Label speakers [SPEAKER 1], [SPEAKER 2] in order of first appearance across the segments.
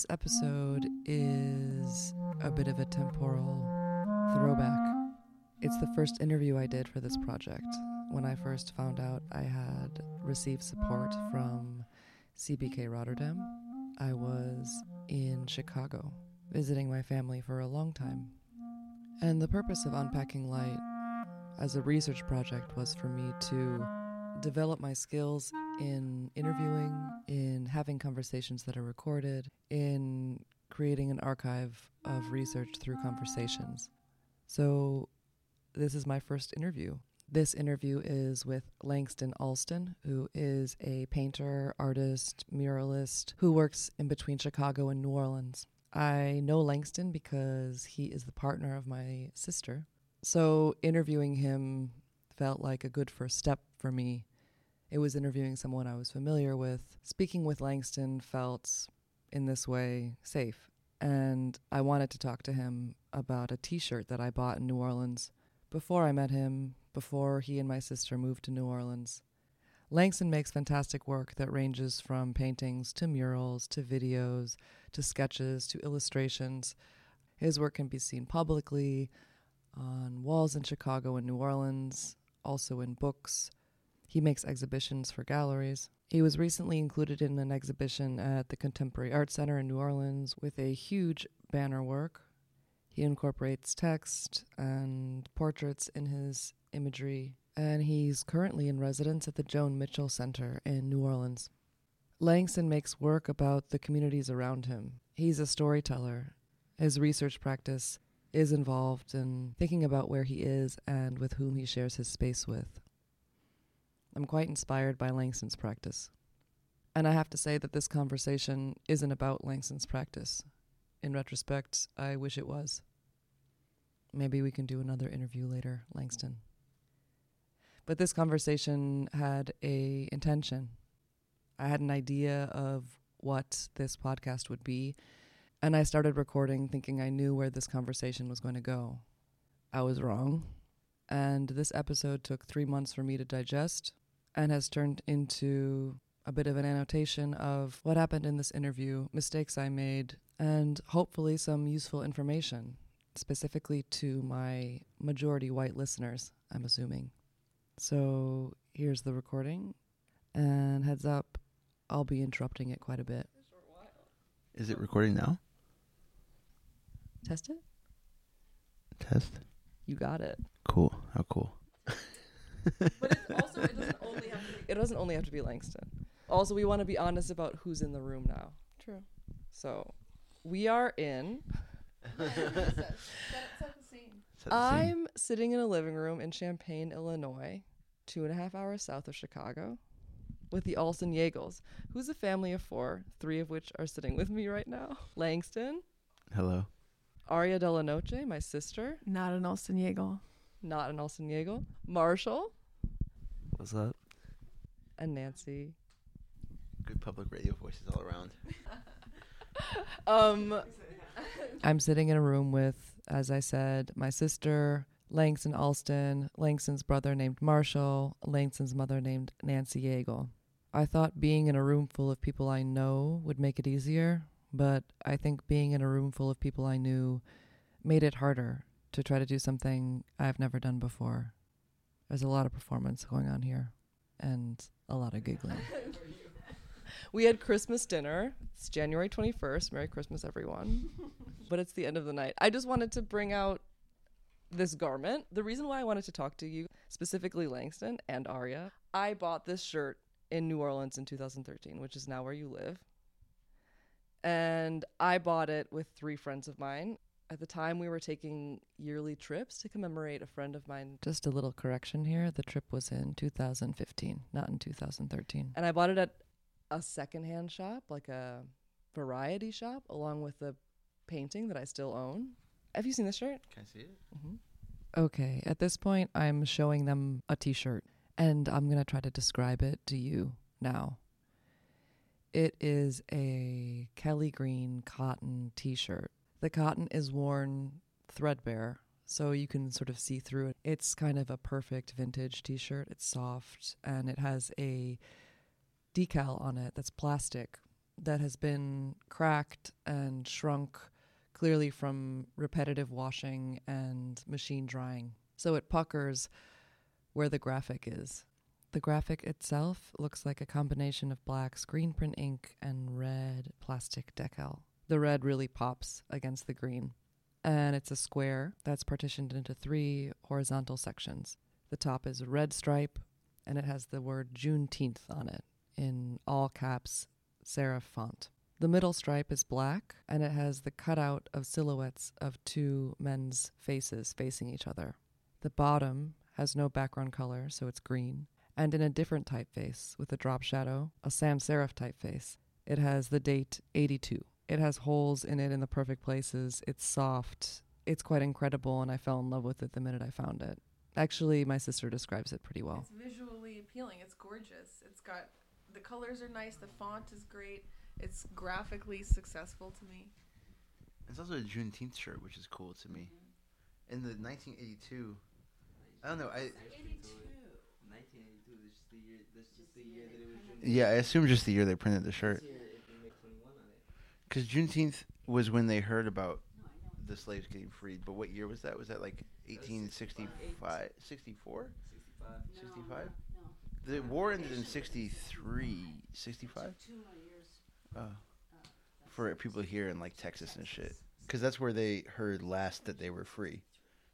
[SPEAKER 1] this episode is a bit of a temporal throwback. It's the first interview I did for this project. When I first found out I had received support from CBK Rotterdam, I was in Chicago visiting my family for a long time. And the purpose of Unpacking Light as a research project was for me to develop my skills in interviewing, in having conversations that are recorded, in creating an archive of research through conversations. So, this is my first interview. This interview is with Langston Allston, who is a painter, artist, muralist who works in between Chicago and New Orleans. I know Langston because he is the partner of my sister. So interviewing him felt like a good first step for me. It was interviewing someone I was familiar with. Speaking with Langston felt in this way safe. And I wanted to talk to him about a t shirt that I bought in New Orleans before I met him, before he and my sister moved to New Orleans. Langston makes fantastic work that ranges from paintings to murals to videos to sketches to illustrations. His work can be seen publicly on walls in Chicago and New Orleans, also in books. He makes exhibitions for galleries. He was recently included in an exhibition at the Contemporary Art Center in New Orleans with a huge banner work. He incorporates text and portraits in his imagery and he's currently in residence at the Joan Mitchell Center in New Orleans. Langston makes work about the communities around him. He's a storyteller. His research practice is involved in thinking about where he is and with whom he shares his space with. I'm quite inspired by Langston's practice. And I have to say that this conversation isn't about Langston's practice. In retrospect, I wish it was. Maybe we can do another interview later, Langston. But this conversation had a intention. I had an idea of what this podcast would be, and I started recording thinking I knew where this conversation was going to go. I was wrong, and this episode took 3 months for me to digest and has turned into a bit of an annotation of what happened in this interview, mistakes I made, and hopefully some useful information, specifically to my majority white listeners, I'm assuming. So here's the recording. And heads up, I'll be interrupting it quite a bit.
[SPEAKER 2] Is it recording now?
[SPEAKER 1] Test it?
[SPEAKER 2] Test.
[SPEAKER 1] You got it.
[SPEAKER 2] Cool. How cool.
[SPEAKER 1] But it also it doesn't only have to be, it doesn't only have to be Langston. Also, we want to be honest about who's in the room now.
[SPEAKER 3] True.
[SPEAKER 1] So, we are in.
[SPEAKER 2] Set the scene.
[SPEAKER 1] I'm sitting in a living room in Champaign, Illinois, two and a half hours south of Chicago, with the Allston Yegels, who's a family of four, three of which are sitting with me right now. Langston,
[SPEAKER 2] Hello.
[SPEAKER 1] Aria Delanoche, my sister,
[SPEAKER 3] Not an Allston Yeagle.
[SPEAKER 1] Not an Allston Yegel, Marshall,
[SPEAKER 2] What's up?
[SPEAKER 1] and Nancy.
[SPEAKER 2] Good public radio voices all around.
[SPEAKER 1] Um, I'm sitting in a room with, as I said, my sister, Langston Allston, Langston's brother named Marshall, Langston's mother named Nancy Yeagle. I thought being in a room full of people I know would make it easier, but I think being in a room full of people I knew made it harder to try to do something I've never done before. There's a lot of performance going on here and a lot of giggling. we had Christmas dinner. It's January 21st. Merry Christmas, everyone. but it's the end of the night. I just wanted to bring out this garment. The reason why I wanted to talk to you, specifically Langston and Aria, I bought this shirt in New Orleans in 2013, which is now where you live. And I bought it with three friends of mine. At the time, we were taking yearly trips to commemorate a friend of mine. Just a little correction here the trip was in 2015, not in 2013. And I bought it at a secondhand shop, like a variety shop, along with the painting that I still own. Have you seen this shirt?
[SPEAKER 2] Can I see it?
[SPEAKER 1] Mm-hmm. Okay, at this point, I'm showing them a t shirt, and I'm going to try to describe it to you now. It is a Kelly Green cotton t shirt. The cotton is worn threadbare, so you can sort of see through it. It's kind of a perfect vintage t shirt. It's soft and it has a decal on it that's plastic that has been cracked and shrunk clearly from repetitive washing and machine drying. So it puckers where the graphic is. The graphic itself looks like a combination of black screen print ink and red plastic decal. The red really pops against the green. And it's a square that's partitioned into three horizontal sections. The top is a red stripe, and it has the word Juneteenth on it in all caps serif font. The middle stripe is black, and it has the cutout of silhouettes of two men's faces facing each other. The bottom has no background color, so it's green, and in a different typeface with a drop shadow, a sans serif typeface. It has the date 82. It has holes in it in the perfect places. It's soft. It's quite incredible, and I fell in love with it the minute I found it. Actually, my sister describes it pretty well.
[SPEAKER 3] It's visually appealing. It's gorgeous. It's got the colors are nice. The font is great. It's graphically successful to me.
[SPEAKER 2] It's also a Juneteenth shirt, which is cool to me. Mm-hmm. In the 1982, I don't know. I
[SPEAKER 4] 1982. This is the year. This is the year that it was.
[SPEAKER 2] yeah, I assume just the year they printed the shirt.
[SPEAKER 4] This year it can make 21 on it.
[SPEAKER 2] Because Juneteenth was when they heard about the slaves getting freed. But what year was that? Was that like 1865, 64,
[SPEAKER 4] 65.
[SPEAKER 2] 65? The war ended in 63, 65? Oh. For people here in like Texas and shit. Because that's where they heard last that they were free.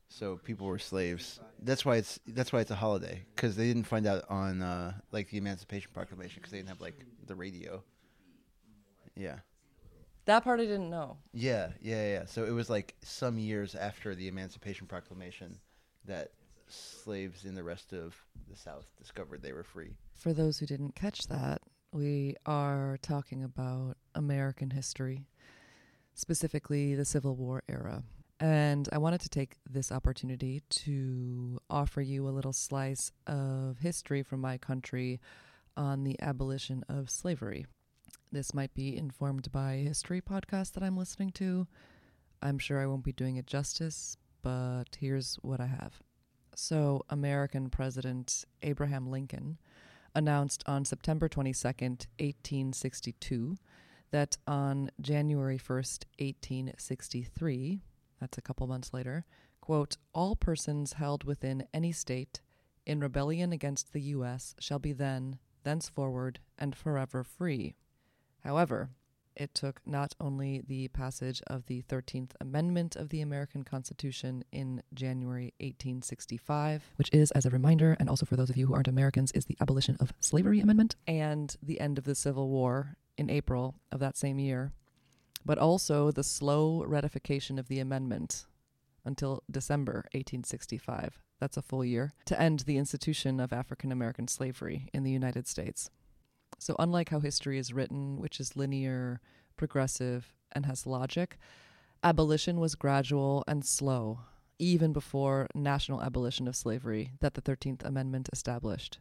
[SPEAKER 2] So people were slaves. That's why it's that's why it's a holiday because they didn't find out on uh, like the Emancipation Proclamation because they didn't have like the radio. Yeah.
[SPEAKER 1] That part I didn't know.
[SPEAKER 2] Yeah, yeah, yeah. So it was like some years after the Emancipation Proclamation that slaves in the rest of the South discovered they were free.
[SPEAKER 1] For those who didn't catch that, we are talking about American history, specifically the Civil War era. And I wanted to take this opportunity to offer you a little slice of history from my country on the abolition of slavery. This might be informed by history podcast that I'm listening to. I'm sure I won't be doing it justice, but here's what I have. So, American President Abraham Lincoln announced on September 22nd, 1862, that on January 1st, 1863, that's a couple months later, quote, all persons held within any state in rebellion against the U.S. shall be then, thenceforward, and forever free. However, it took not only the passage of the 13th Amendment of the American Constitution in January 1865, which is, as a reminder, and also for those of you who aren't Americans, is the Abolition of Slavery Amendment, and the end of the Civil War in April of that same year, but also the slow ratification of the amendment until December 1865. That's a full year to end the institution of African American slavery in the United States. So, unlike how history is written, which is linear, progressive, and has logic, abolition was gradual and slow, even before national abolition of slavery that the 13th Amendment established.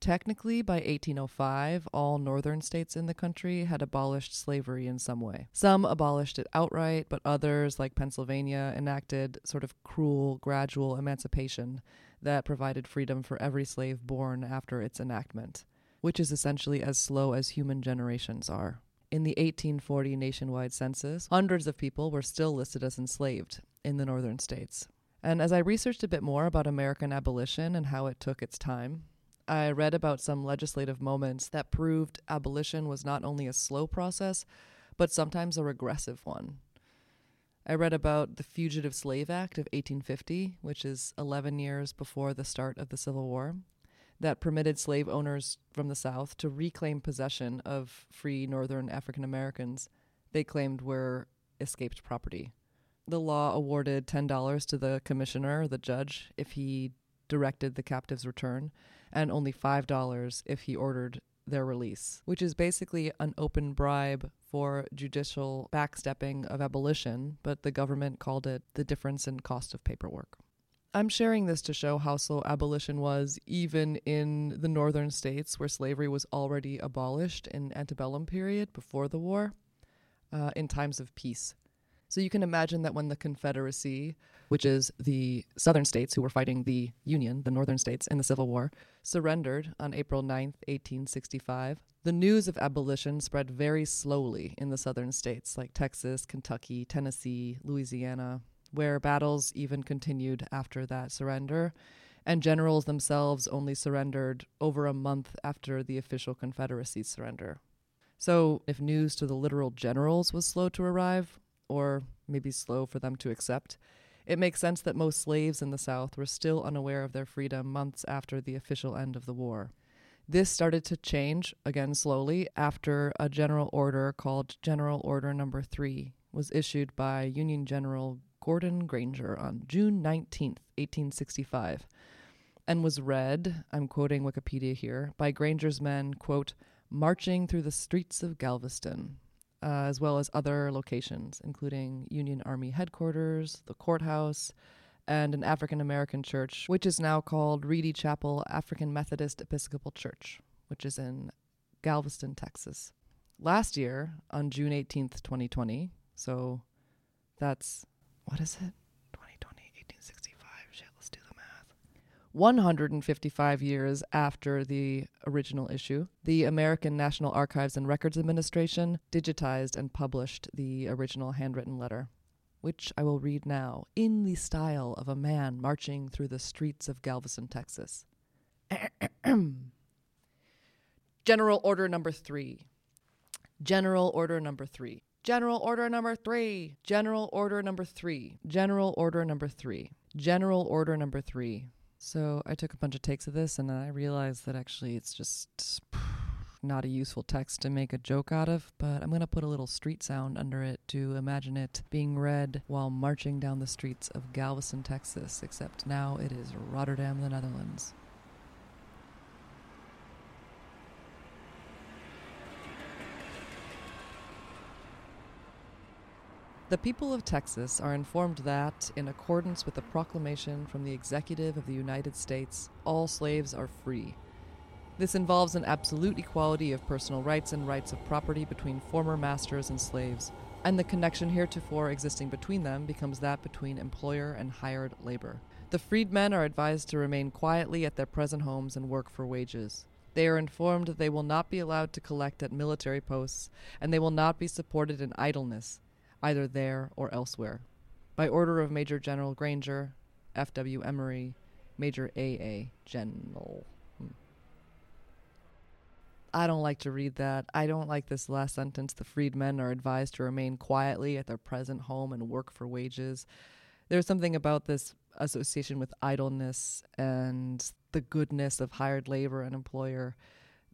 [SPEAKER 1] Technically, by 1805, all northern states in the country had abolished slavery in some way. Some abolished it outright, but others, like Pennsylvania, enacted sort of cruel, gradual emancipation that provided freedom for every slave born after its enactment which is essentially as slow as human generations are. In the 1840 nationwide census, hundreds of people were still listed as enslaved in the northern states. And as I researched a bit more about American abolition and how it took its time, I read about some legislative moments that proved abolition was not only a slow process, but sometimes a regressive one. I read about the Fugitive Slave Act of 1850, which is 11 years before the start of the Civil War, that permitted slave owners from the South to reclaim possession of free Northern African Americans they claimed were escaped property. The law awarded $10 to the commissioner, the judge, if he directed the captive's return, and only $5 if he ordered their release, which is basically an open bribe for judicial backstepping of abolition, but the government called it the difference in cost of paperwork. I'm sharing this to show how slow abolition was, even in the northern states where slavery was already abolished in antebellum period before the war, uh, in times of peace. So you can imagine that when the Confederacy, which is the southern states who were fighting the Union, the northern states in the Civil War, surrendered on April 9th, 1865, the news of abolition spread very slowly in the southern states like Texas, Kentucky, Tennessee, Louisiana, where battles even continued after that surrender, and generals themselves only surrendered over a month after the official Confederacy surrender. So, if news to the literal generals was slow to arrive, or maybe slow for them to accept, it makes sense that most slaves in the South were still unaware of their freedom months after the official end of the war. This started to change, again slowly, after a general order called General Order Number 3 was issued by Union General Gordon Granger on June 19th, 1865, and was read, I'm quoting Wikipedia here, by Granger's men, quote, marching through the streets of Galveston, uh, as well as other locations, including Union Army headquarters, the courthouse, and an African American church, which is now called Reedy Chapel African Methodist Episcopal Church, which is in Galveston, Texas. Last year, on June 18th, 2020, so that's, what is it? 2020, 1865. Shit, let's do the math. 155 years after the original issue, the American National Archives and Records Administration digitized and published the original handwritten letter which I will read now, in the style of a man marching through the streets of Galveston, Texas. General Order Number Three. General Order Number Three. General Order Number Three. General Order Number Three. General Order Number Three. General Order Number Three. So I took a bunch of takes of this and then I realized that actually it's just not a useful text to make a joke out of, but I'm going to put a little street sound under it to imagine it being read while marching down the streets of Galveston, Texas, except now it is Rotterdam, the Netherlands. The people of Texas are informed that, in accordance with the proclamation from the Executive of the United States, all slaves are free. This involves an absolute equality of personal rights and rights of property between former masters and slaves, and the connection heretofore existing between them becomes that between employer and hired labor. The freedmen are advised to remain quietly at their present homes and work for wages. They are informed that they will not be allowed to collect at military posts, and they will not be supported in idleness, either there or elsewhere. By order of Major General Granger, F.W. Emery, Major A.A. General. Hmm. I don't like to read that. I don't like this last sentence. The freedmen are advised to remain quietly at their present home and work for wages. There's something about this association with idleness and the goodness of hired labor and employer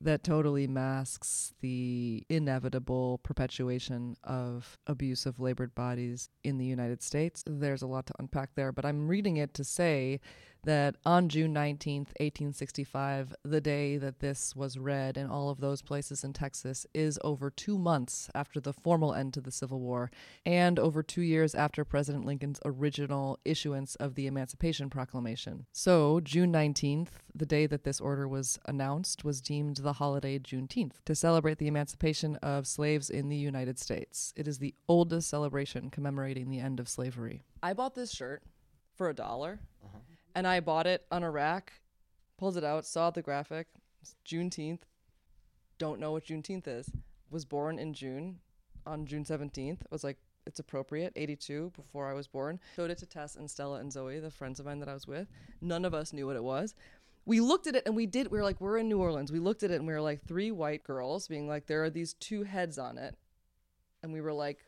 [SPEAKER 1] that totally masks the inevitable perpetuation of abuse of labored bodies in the United States. There's a lot to unpack there, but I'm reading it to say that on June 19th, 1865, the day that this was read in all of those places in Texas, is over two months after the formal end to the Civil War and over two years after President Lincoln's original issuance of the Emancipation Proclamation. So, June 19th, the day that this order was announced, was deemed the holiday Juneteenth to celebrate the emancipation of slaves in the United States. It is the oldest celebration commemorating the end of slavery. I bought this shirt for a dollar uh-huh. And I bought it on a rack, pulled it out, saw the graphic, it's Juneteenth. Don't know what Juneteenth is. Was born in June, on June 17th. Was like, it's appropriate, 82, before I was born. Showed it to Tess and Stella and Zoe, the friends of mine that I was with. None of us knew what it was. We looked at it and we did, we were like, we're in New Orleans. We looked at it and we were like, three white girls being like, there are these two heads on it. And we were like,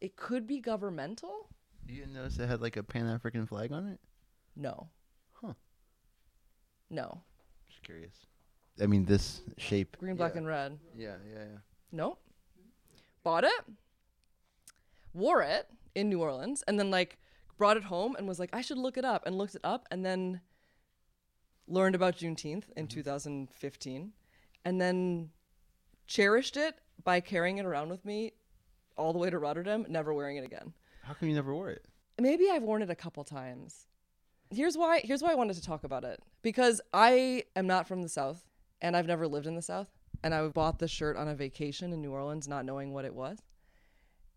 [SPEAKER 1] it could be governmental?
[SPEAKER 2] You didn't notice it had like a Pan African flag on it?
[SPEAKER 1] No.
[SPEAKER 2] Huh.
[SPEAKER 1] No.
[SPEAKER 2] Just curious. I mean, this shape.
[SPEAKER 1] Green, black,
[SPEAKER 2] Yeah.
[SPEAKER 1] and red.
[SPEAKER 2] Yeah, yeah, yeah.
[SPEAKER 1] Nope. Bought it, wore it in New Orleans, and then like brought it home and was like, I should look it up, and looked it up, and then learned about Juneteenth in mm-hmm. 2015, and then cherished it by carrying it around with me all the way to Rotterdam, never wearing it again.
[SPEAKER 2] How come you never wore it?
[SPEAKER 1] Maybe I've worn it a couple times. Here's why here's why I wanted to talk about it. Because I am not from the South and I've never lived in the South. And I bought the shirt on a vacation in New Orleans not knowing what it was.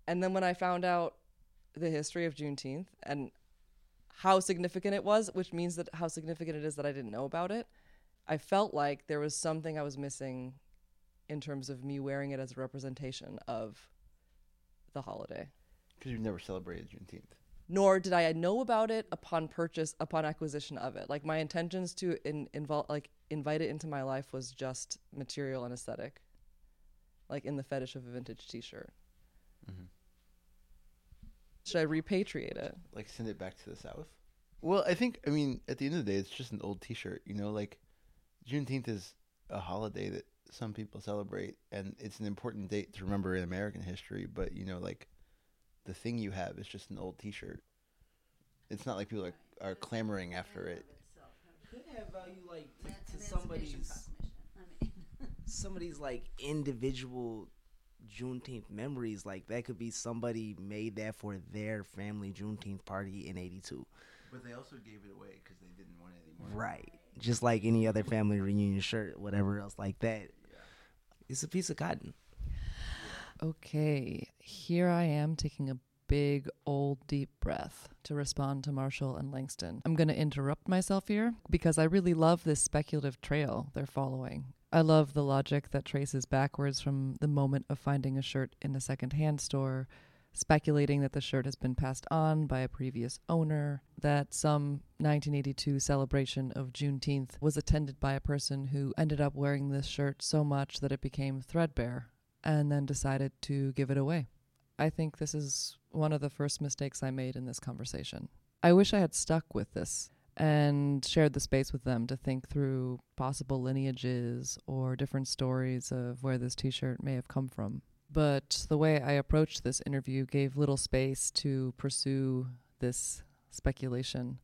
[SPEAKER 1] And then when I found out the history of Juneteenth and how significant it was, which means that how significant it is that I didn't know about it, I felt like there was something I was missing in terms of me wearing it as a representation of the holiday.
[SPEAKER 2] Because you've never celebrated Juneteenth.
[SPEAKER 1] Nor did I know about it upon purchase, upon acquisition of it. Like my intentions to in, involve, like invite it into my life was just material and aesthetic, like in the fetish of a vintage T-shirt.
[SPEAKER 2] Mhm.
[SPEAKER 1] Should I repatriate it?
[SPEAKER 2] Like send it back to the South. Well, I think I mean at the end of the day, it's just an old T-shirt. You know, like Juneteenth is a holiday that some people celebrate, and it's an important date to remember in American history. But you know, like the thing you have is just an old T-shirt. It's not like people are, are clamoring after it.
[SPEAKER 5] Could have value like to,
[SPEAKER 6] Eman-
[SPEAKER 5] to somebody's
[SPEAKER 6] I mean,
[SPEAKER 5] somebody's like individual Juneteenth memories. Like that could be somebody made that for their family Juneteenth party in '82.
[SPEAKER 2] But they also gave it away because they didn't want it anymore.
[SPEAKER 5] Right. Just like any other family reunion shirt, whatever else like that. It's a piece of cotton.
[SPEAKER 1] Okay, here I am taking a big old deep breath to respond to Marshall and Langston. I'm going to interrupt myself here because I really love this speculative trail they're following. I love the logic that traces backwards from the moment of finding a shirt in a secondhand store, speculating that the shirt has been passed on by a previous owner, that some 1982 celebration of Juneteenth was attended by a person who ended up wearing this shirt so much that it became threadbare and then decided to give it away. I think this is one of the first mistakes I made in this conversation. I wish I had stuck with this and shared the space with them to think through possible lineages or different stories of where this t shirt may have come from. But the way I approached this interview gave little space to pursue this speculation.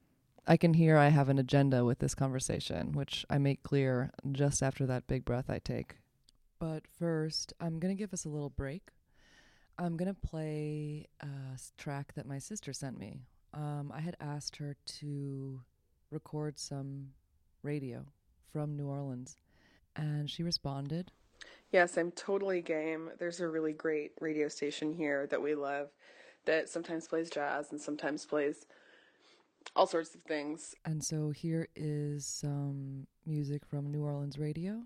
[SPEAKER 1] I can hear I have an agenda with this conversation, which I make clear just after that big breath I take. But first, I'm going to give us a little break. I'm going to play a track that my sister sent me. Um, I had asked her to record some radio from New Orleans, and she responded.
[SPEAKER 3] Yes, I'm totally game. There's a really great radio station here that we love that sometimes plays jazz and sometimes plays all sorts of things.
[SPEAKER 1] And so here is some music from New Orleans radio.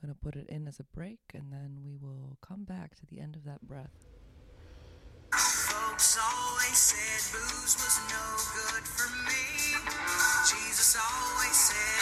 [SPEAKER 1] Gonna put it in as a break, and then we will come back to the end of that breath.
[SPEAKER 7] Folks always said booze was no good for me. Jesus always said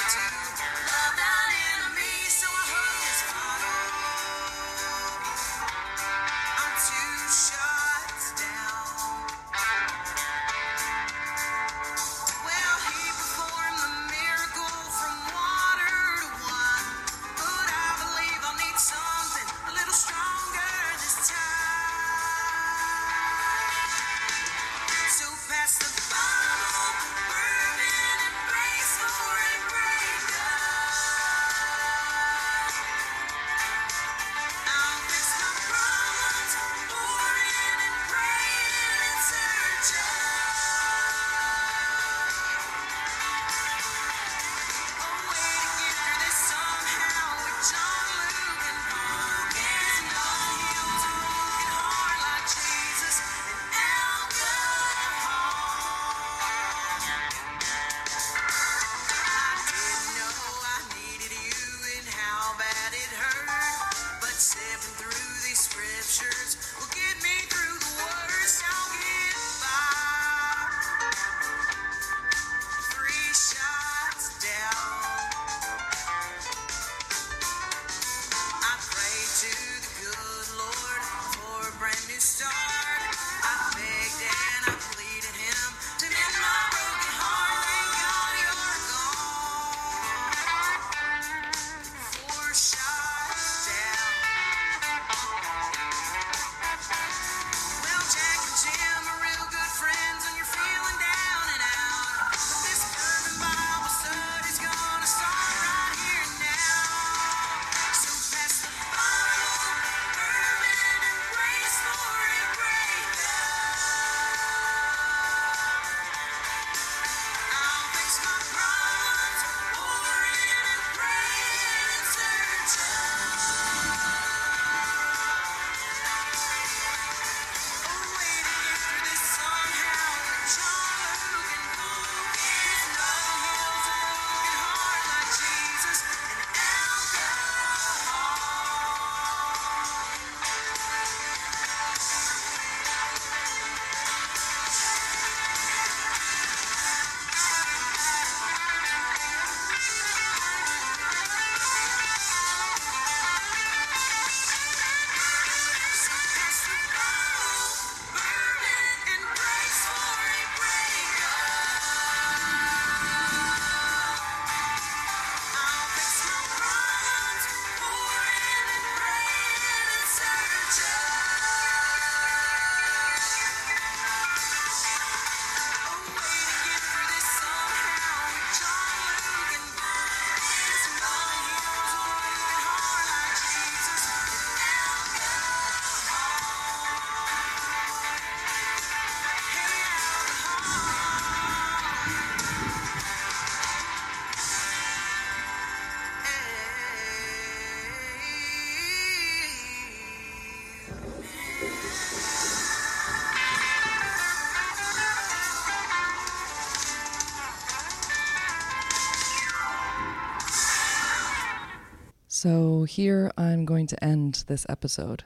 [SPEAKER 7] So,
[SPEAKER 1] here I'm going to end this episode.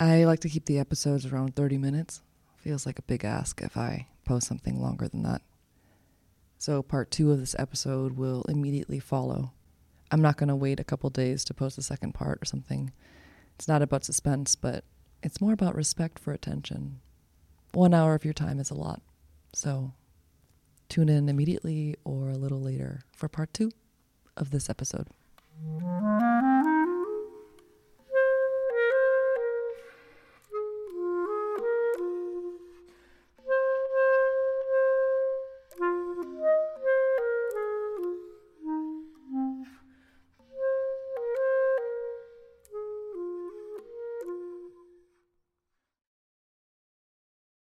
[SPEAKER 1] I like to keep the episodes around 30 minutes. Feels like a big ask if I post something longer than that. So, part two of this episode will immediately follow. I'm not going to wait a couple days to post the second part or something. It's not about suspense, but it's more about respect for attention. One hour of your time is a lot. So, tune in immediately or a little later for part two of this episode. Mm-hmm.